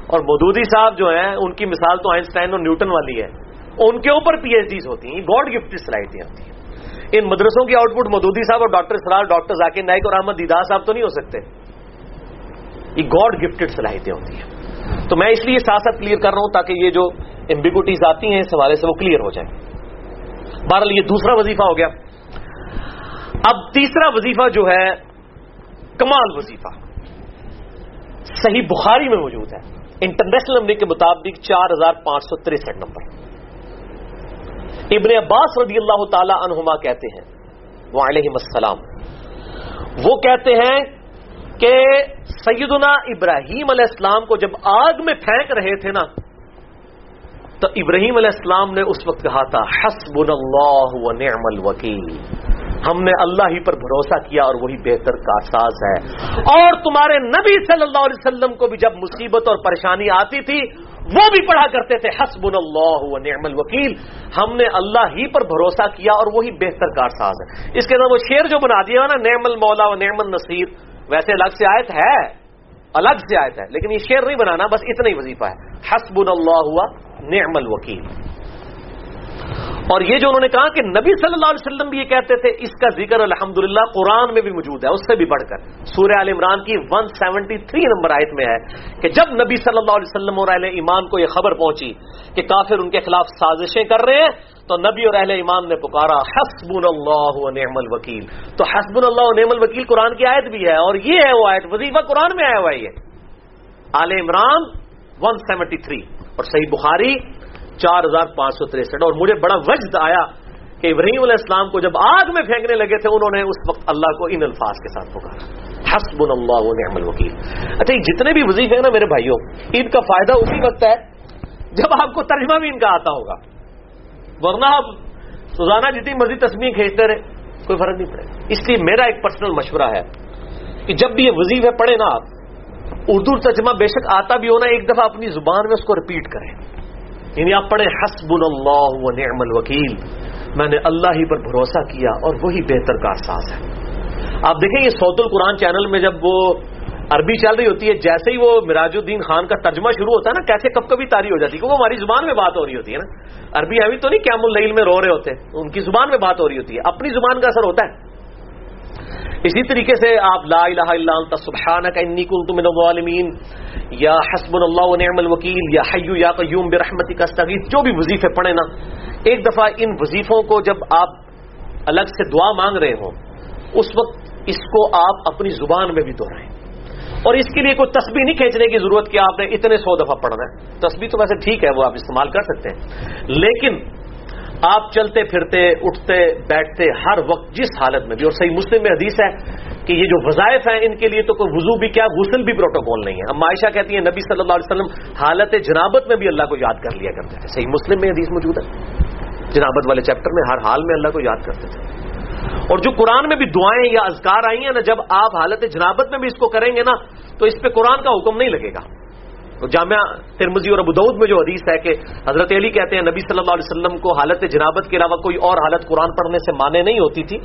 اور مدودی صاحب جو ہیں، ان کی مثال تو آئنسٹائن اور نیوٹن والی ہے۔ ان کے اوپر پی ایچ ڈیز ہوتی ہیں، گاڈ گفٹ صلاحیتیں ہوتی ہیں۔ ان مدرسوں کی آؤٹ پٹ مودودی صاحب اور ڈاکٹر سرار ڈاکٹر ذاکر نائک اور احمد دیدا صاحب تو نہیں ہو سکتے۔ یہ گاڈ گفٹڈ صلاحیتیں ہوتی ہیں۔ تو میں اس لیے ساتھ ساتھ کلیئر کر رہا ہوں تاکہ یہ جو ایمبیگوٹیز آتی ہیں، اس حوالے سے وہ کلیئر ہو جائیں۔ بہرحال یہ دوسرا وظیفہ ہو گیا۔ اب تیسرا وظیفہ جو ہے، کمال وظیفہ۔ صحیح بخاری میں موجود ہے۔ انٹرنیشنل نمبر کے مطابق چار ہزار پانچ سو تریسٹھ نمبر۔ ابن عباس رضی اللہ تعالی عنہما کہتے ہیں السلام۔ وہ کہتے ہیں کہ سیدنا ابراہیم علیہ السلام کو جب آگ میں پھینک رہے تھے نا، تو ابراہیم علیہ السلام نے اس وقت کہا تھا حسب اللہ و نعم الوکیل۔ ہم نے اللہ ہی پر بھروسہ کیا اور وہی بہتر کا ساز ہے۔ اور تمہارے نبی صلی اللہ علیہ وسلم کو بھی جب مصیبت اور پریشانی آتی تھی وہ بھی پڑھا کرتے تھے حسب اللہ و نعم الوکیل۔ ہم نے اللہ ہی پر بھروسہ کیا اور وہی بہتر کار ساز ہے۔ اس کے اندر وہ شیر جو بنا دیا نا، نعم المولا و نعم النصیر، ویسے الگ سے آیت ہے، الگ سے آیت ہے، لیکن یہ شیر نہیں بنانا، بس اتنا ہی وظیفہ ہے۔ حسب اللہ ہوا نعم الوکیل۔ اور یہ جو انہوں نے کہا کہ نبی صلی اللہ علیہ وسلم بھی یہ کہتے تھے، اس کا ذکر الحمد قرآن میں بھی موجود ہے، اس سے بھی بڑھ کر۔ سورہ عال عمران کی 173 نمبر آیت میں ہے کہ جب نبی صلی اللہ علیہ وسلم اور اہل ایمان کو یہ خبر پہنچی کہ کافر ان کے خلاف سازشیں کر رہے ہیں، تو نبی اور اہل ایمان نے پکارا حسب اللہ و نعم الوکیل۔ تو حسب اللہ و نعم الوکیل قرآن کی آیت بھی ہے، اور یہ ہے وہ آیت، وظیفہ قرآن میں آیا ہوا یہ۔ آل عمران 173 اور صحیح بخاری چار ہزار پانچ سو تریسٹھ۔ اور مجھے بڑا وجد آیا کہ ابراہیم علیہ السلام کو جب آگ میں پھینکنے لگے تھے، انہوں نے اس وقت اللہ کو ان الفاظ کے ساتھ پکارا۔ حسب اللہ نعم الوکیل۔ اچھا یہ جتنے بھی وظیفے ہیں نا میرے بھائیوں، ان کا فائدہ اسی وقت ہے جب آپ کو ترجمہ بھی ان کا آتا ہوگا۔ ورنہ آپ روزانہ جتنی مرضی تصویر کھینچتے رہے، کوئی فرق نہیں پڑے گا۔ اس لیے میرا ایک پرسنل مشورہ ہے کہ جب بھی یہ وزیر ہے پڑھے نا آپ، اردو ترجمہ بے شک آتا بھی ہونا ایک دفعہ اپنی زبان میں اس کو ریپیٹ کریں۔ یعنی آپ پڑھیں حسب اللہ و نعم الوکیل میں نے اللہ ہی پر بھروسہ کیا اور وہی بہتر کا احساس ہے. آپ دیکھیں یہ سعود القرآن چینل میں جب وہ عربی چل رہی ہوتی ہے، جیسے ہی وہ مراج الدین خان کا ترجمہ شروع ہوتا ہے نا، کیسے کب کبھی تاری ہو جاتی ہے کیونکہ ہماری زبان میں بات ہو رہی ہوتی ہے نا. عربی ابھی تو نہیں، قیام اللیل میں رو رہے ہوتے ان کی زبان میں بات ہو رہی ہوتی ہے. اپنی زبان کا اثر ہوتا ہے. اسی طریقے سے آپ لا الہ الا انت سبحانک انی کنت من الظالمین. یا حسب اللہ و نعم الوکیل، یا حیو یا قیوم برحمتک، استغیث، جو بھی وظیفے پڑھیں نا، ایک دفعہ ان وظیفوں کو جب آپ الگ سے دعا مانگ رہے ہوں، اس وقت اس کو آپ اپنی زبان میں بھی دہرائیں۔ اور اس کے لیے کوئی تسبیح نہیں کھینچنے کی ضرورت کہ آپ نے اتنے سو دفعہ پڑھنا ہے۔ تسبیح تو ویسے ٹھیک ہے، وہ آپ استعمال کر سکتے ہیں۔ لیکن آپ چلتے پھرتے، اٹھتے، بیٹھتے ہر وقت جس حالت میں بھی، اور صحیح مسلم میں حدیث ہے کہ یہ جو وظائف ہیں ان کے لیے تو کوئی وضو بھی کیا، غسل بھی پروٹوکول نہیں ہے۔ ہم عائشہ کہتی ہیں، نبی صلی اللہ علیہ وسلم حالت جنابت میں بھی اللہ کو یاد کر لیا کرتے تھے۔ صحیح مسلم میں حدیث موجود ہے۔ جنابت والے چیپٹر میں ہر حال میں اللہ کو یاد کرتے تھے۔ اور جو قرآن میں بھی دعائیں یا اذکار آئی ہیں نا، جب آپ حالت جنابت میں بھی اس کو کریں گے نا، تو اس پہ قرآن کا حکم نہیں لگے گا۔ جامعہ ترمزی اور ابود میں جو حدیث ہے کہ حضرت علی کہتے ہیں نبی صلی اللہ علیہ وسلم کو حالت جنابت کے علاوہ کوئی اور حالت قرآن پڑھنے سے مانے نہیں ہوتی تھی،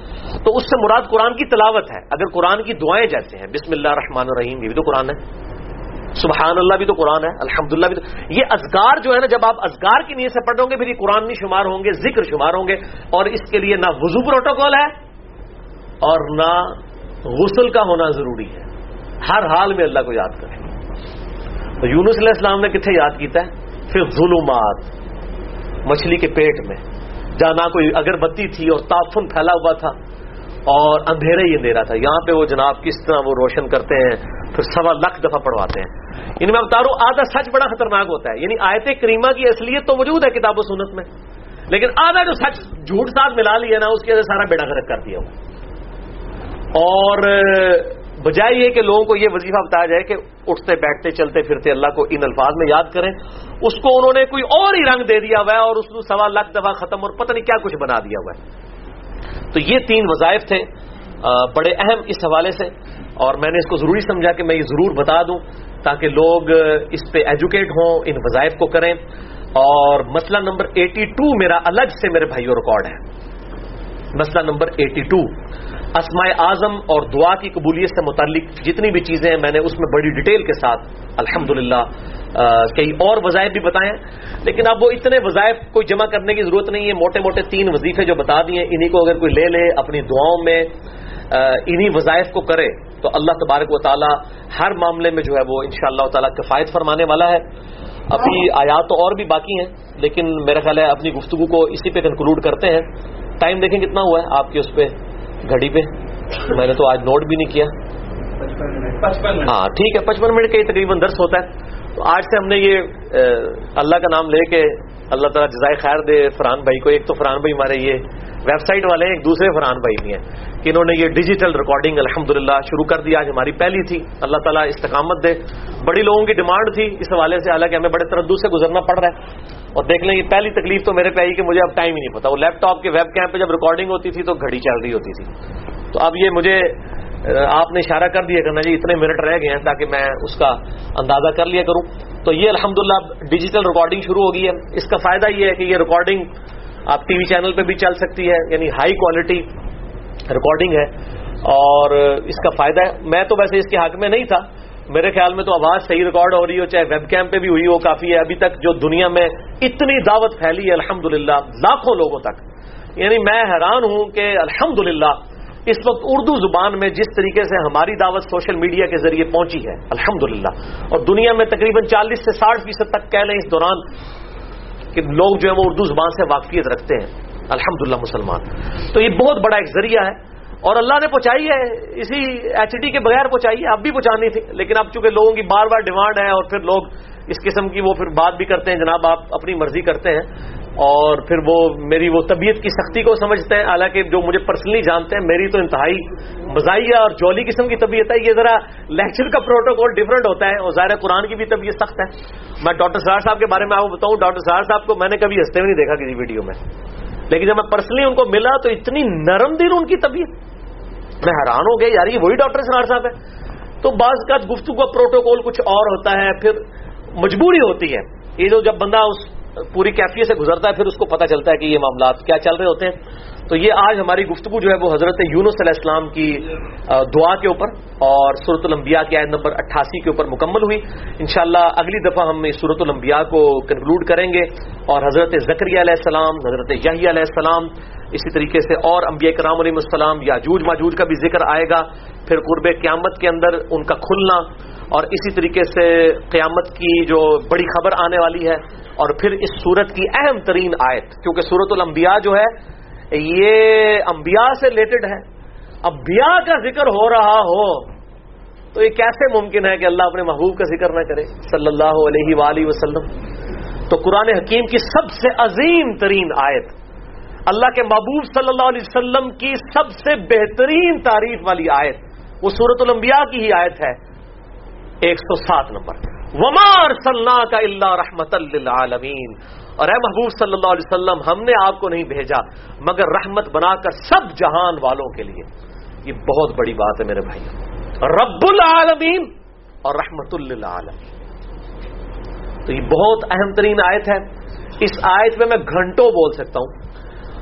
تو اس سے مراد قرآن کی تلاوت ہے۔ اگر قرآن کی دعائیں جیسے ہیں، بسم اللہ الرحمن الرحیم، یہ بھی تو قرآن ہے۔ سبحان اللہ بھی تو قرآن ہے الحمد بھی تو۔ یہ ازگار جو ہے نا، جب آپ ازگار کی نیت سے پڑھو گے، پھر یہ قرآن نہیں شمار ہوں گے، ذکر شمار ہوں گے۔ اور اس کے لیے نہ وضو پروٹوکول ہے اور نہ غسل کا ہونا ضروری ہے۔ ہر حال میں اللہ کو یاد کریں۔ تو یونس علیہ السلام نے کتنے یاد کیتا ہے؟ پھر ظلمات مچھلی کے پیٹ میں۔ جہاں نہ کوئی اگربتی تھی اور تافن پھیلا ہوا تھا اور اندھیرے ہی اندھیرا تھا۔ یہاں پہ وہ جناب کس طرح وہ روشن کرتے ہیں، پھر سوا لاکھ دفعہ پڑھواتے ہیں۔ ان میں بتا رہا آدھا سچ بڑا خطرناک ہوتا ہے۔ یعنی آیت کریمہ کی اصلیت تو موجود ہے کتاب و سنت میں۔ لیکن آدھا جو سچ جھوٹ ساتھ ملا لیا نا، اس کی وجہ سارا بیڑا گرک کر دیا وہ اور بجائے یہ کہ لوگوں کو یہ وظیفہ بتایا جائے کہ اٹھتے، بیٹھتے، چلتے، پھرتے، اللہ کو ان الفاظ میں یاد کریں۔ اس کو انہوں نے کوئی اور ہی رنگ دے دیا ہوا ہے اور اس کو سوا لاکھ دفعہ ختم اور پتہ نہیں کیا کچھ بنا دیا ہوا ہے۔ تو یہ تین وظائف تھے بڑے اہم اس حوالے سے۔ اور میں نے اس کو ضروری سمجھا کہ میں یہ ضرور بتا دوں تاکہ لوگ اس پہ ایجوکیٹ ہوں، ان وظائف کو کریں۔ اور مسئلہ نمبر ایٹی ٹو میرا الگ سے میرے بھائیوں ریکارڈ ہے۔ مسئلہ نمبر ایٹی ٹو اسماء اعظم اور دعا کی قبولیت سے متعلق جتنی بھی چیزیں ہیں، میں نے اس میں بڑی ڈیٹیل کے ساتھ الحمد کئی اور وظائف بھی بتائے لیکن اب وہ اتنے وظائف کوئی جمع کرنے کی ضرورت نہیں ہے۔ موٹے موٹے تین وظیفے جو بتا دیے انہی کو اگر کوئی لے لے اپنی دعاؤں میں انہی وظائف کو کرے، تو اللہ تبارک و تعالی ہر معاملے میں جو ہے وہ ان شاء اللہ تعالیٰ کفایت فرمانے والا ہے۔ ابھی آیات تو اور بھی باقی ہیں، لیکن میرا خیال ہے اپنی گفتگو کو اسی پہ کنکلوڈ کرتے ہیں۔ ٹائم دیکھیں کتنا ہوا ہے آپ کے اس پہ۔ گھڑی پہ۔ میں نے تو آج نوٹ بھی نہیں کیا۔ ہاں ٹھیک ہے پچپن منٹ کا یہ تقریباً درس ہوتا ہے۔ تو آج سے ہم نے یہ اللہ کا نام لے کے اللہ تعالیٰ جزائے خیر دے فرحان بھائی کو۔ ایک تو فرحان بھائی ہمارے یہ ویب سائٹ والے ایک دوسرے فرحان بھائی بھی ہیں کہ انہوں نے یہ ڈیجیٹل ریکارڈنگ الحمدللہ شروع کر دیا آج ہماری پہلی تھی۔ اللہ تعالیٰ استقامت دے۔ بڑی لوگوں کی ڈیمانڈ تھی اس حوالے سے، حالانکہ ہمیں بڑے تردد سے گزرنا پڑ رہا ہے۔ اور دیکھ لیں، یہ پہلی تکلیف تو میرے پہ آئی کہ مجھے اب ٹائم ہی نہیں پتا۔ وہ لیپ ٹاپ کے ویب کیم پہ جب ریکارڈنگ ہوتی تھی تو گھڑی چل رہی ہوتی تھی۔ تو اب یہ مجھے آپ نے اشارہ کر دیا کرنا جی اتنے منٹ رہ گئے ہیں تاکہ میں اس کا اندازہ کر لیا کروں۔ تو یہ الحمدللہ ڈیجیٹل ریکارڈنگ شروع ہوگی ہے۔ اس کا فائدہ یہ ہے کہ یہ ریکارڈنگ آپ ٹی وی چینل پہ بھی چل سکتی ہے یعنی ہائی کوالٹی ریکارڈنگ ہے۔ اور اس کا فائدہ ہے، میں تو ویسے اس کے حق میں نہیں تھا۔ میرے خیال میں تو آواز صحیح ریکارڈ ہو رہی ہو، چاہے ویب کیم پہ بھی ہوئی ہو، کافی ہے۔ ابھی تک جو دنیا میں اتنی دعوت پھیلی ہے الحمد لاکھوں لوگوں تک۔ یعنی میں حیران ہوں کہ الحمد اس وقت اردو زبان میں جس طریقے سے ہماری دعوت سوشل میڈیا کے ذریعے پہنچی ہے الحمد اور دنیا میں تقریباً چالیس سے ساٹھ فیصد تک کہہ لیں اس دوران کہ لوگ جو ہے وہ اردو زبان سے واقفیت رکھتے ہیں۔ الحمد مسلمان۔ تو یہ بہت بڑا ایک ذریعہ ہے۔ اور اللہ نے پہنچائی ہے۔ اسی ایچ ڈی کے بغیر پہنچائی ہے۔ اب بھی پہنچانی تھی۔ لیکن اب چونکہ لوگوں کی بار بار ڈیمانڈ ہے اور پھر لوگ اس قسم کی وہ پھر بات بھی کرتے ہیں۔ جناب، آپ اپنی مرضی کرتے ہیں۔ اور پھر وہ میری وہ طبیعت کی سختی کو سمجھتے ہیں، حالانکہ جو مجھے پرسنلی جانتے ہیں، میری تو انتہائی مزاحیہ اور جولی قسم کی طبیعت ہے۔ یہ ذرا لیکچر کا پروٹوکول ڈفرنٹ ہوتا ہے اور ظاہر قرآن کی بھی طبیعت سخت ہے۔ میں ڈاکٹر سہار صاحب کے بارے میں آپ کو بتاؤں، ڈاکٹر سہار صاحب کو میں نے کبھی ہنستے ہوئے نہیں دیکھا کسی ویڈیو میں۔ لیکن جب میں پرسنلی ان کو ملا تو اتنی نرم دل ان کی طبیعت۔ میں حیران ہو گیا، یار یہ وہی ڈاکٹر سنار صاحب ہے۔ تو بعض کا گفتگو کا پروٹوکول کچھ اور ہوتا ہے، پھر مجبوری ہوتی ہے۔ یہ جو جب بندہ اس پوری کیفیت سے گزرتا ہے، پھر اس کو پتہ چلتا ہے کہ یہ معاملات کیا چل رہے ہوتے ہیں۔ تو یہ آج ہماری گفتگو جو ہے وہ حضرت یونس علیہ السلام کی دعا کے اوپر اور صورت الانبیاء کی آیت نمبر اٹھاسی کے اوپر مکمل ہوئی۔ انشاءاللہ اگلی دفعہ ہم صورت الانبیاء کو کنکلوڈ کریں گے اور حضرت ذکری علیہ السلام، حضرت یحییٰ علیہ السلام اسی طریقے سے اور انبیاء کرام علیہ السلام یا جوج ماجوج کا بھی ذکر آئے گا، پھر قرب قیامت کے اندر ان کا کھلنا، اور اسی طریقے سے قیامت کی جو بڑی خبر آنے والی ہے، اور پھر اس صورت کی اہم ترین آیت، کیونکہ صورت الانبیاء جو ہے، یہ انبیاء سے ریلیٹڈ ہے۔ انبیاء کا ذکر ہو رہا ہو، تو یہ کیسے ممکن ہے کہ اللہ اپنے محبوب کا ذکر نہ کرے؟ صلی اللہ علیہ وآلہ وسلم۔ تو قرآن حکیم کی سب سے عظیم ترین آیت اللہ کے محبوب صلی اللہ علیہ وسلم کی سب سے بہترین تعریف والی آیت، وہ سورت الانبیاء کی ہی آیت ہے، ایک سو سات نمبر۔ ومار صلاح کا اللہ رحمت للعالمین اور اے محبوب صلی اللہ علیہ وسلم، ہم نے آپ کو نہیں بھیجا، مگر رحمت بنا کر سب جہان والوں کے لیے۔ یہ بہت بڑی بات ہے میرے بھائی رب العالمین اور رحمت للعالمین۔ تو یہ بہت اہم ترین آیت ہے۔ اس آیت میں میں گھنٹوں بول سکتا ہوں۔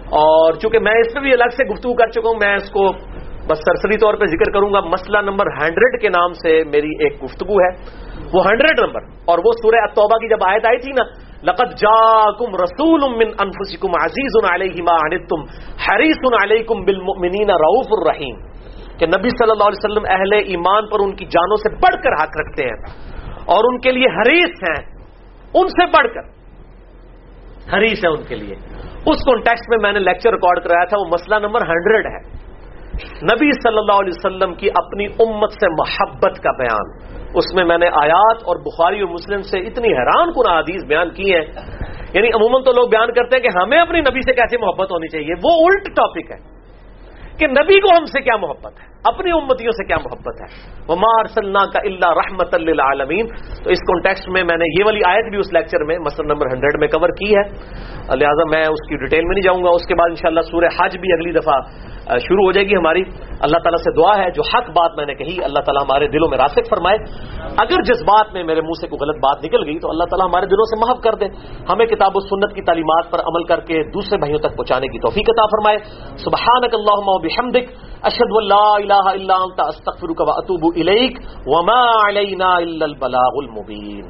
اور چونکہ میں اس پہ بھی الگ سے گفتگو کر چکا ہوں، میں اس کو بس سرسری طور پہ ذکر کروں گا۔ مسئلہ نمبر ہنڈریڈ کے نام سے میری ایک گفتگو ہے۔ وہ ہنڈریڈ نمبر۔ اور وہ سورہ توبہ کی جب آیت آئی تھی نا، لقد جاءكم رسول من انفسكم عزيز عليه ما عنتم حريص عليكم بالمؤمنين رؤوف کہ نبی صلی اللہ علیہ وسلم اہل ایمان پر ان کی جانوں سے بڑھ کر حق رکھتے ہیں۔ اور ان کے لیے حریص ہیں، ان سے بڑھ کر۔ حریص ہے ان کے لیے۔ اس کانٹیکس میں میں نے لیکچر ریکارڈ کرایا تھا، وہ مسئلہ نمبر ہنڈریڈ ہے۔ نبی صلی اللہ علیہ وسلم کی اپنی امت سے محبت کا بیان۔ اس میں میں نے آیات اور بخاری اور مسلم سے اتنی حیران کن حدیث بیان کی ہیں۔ یعنی عموماً تو لوگ بیان کرتے ہیں کہ ہمیں اپنی نبی سے کیسے محبت ہونی چاہیے۔ وہ الٹ ٹاپک ہے کہ نبی کو ہم سے کیا محبت ہے؟ اپنی امتیوں سے کیا محبت ہے؟ وہ مار کا اللہ رحمت اللہ عالمین تو اس کانٹیکسٹ میں میں نے یہ والی آیت بھی اس لیکچر میں مسئلہ نمبر ہنڈریڈ میں کور کی ہے۔ لہٰذا میں اس کی ڈیٹیل میں نہیں جاؤں گا۔ اس کے بعد انشاءاللہ سورہ حج بھی اگلی دفعہ شروع ہو جائے گی ہماری۔ اللہ تعالیٰ سے دعا ہے، جو حق بات میں نے کہی، اللہ تعالیٰ ہمارے دلوں میں راسک فرمائے۔ اگر جس بات میں میرے منہ سے کوئی غلط بات نکل گئی، تو اللہ تعالیٰ ہمارے دلوں سے محف کر دے۔ ہمیں کتاب و سنت کی تعلیمات پر عمل کر کے دوسرے بھائیوں تک پہنچانے کی توفیق عطا فرمائے۔ سبحانک اللہم و بحمدک۔ اشہد واللہ الہ إلا أنت استغفرک و اتوب الیک وما علینا إلا البلاغ المبین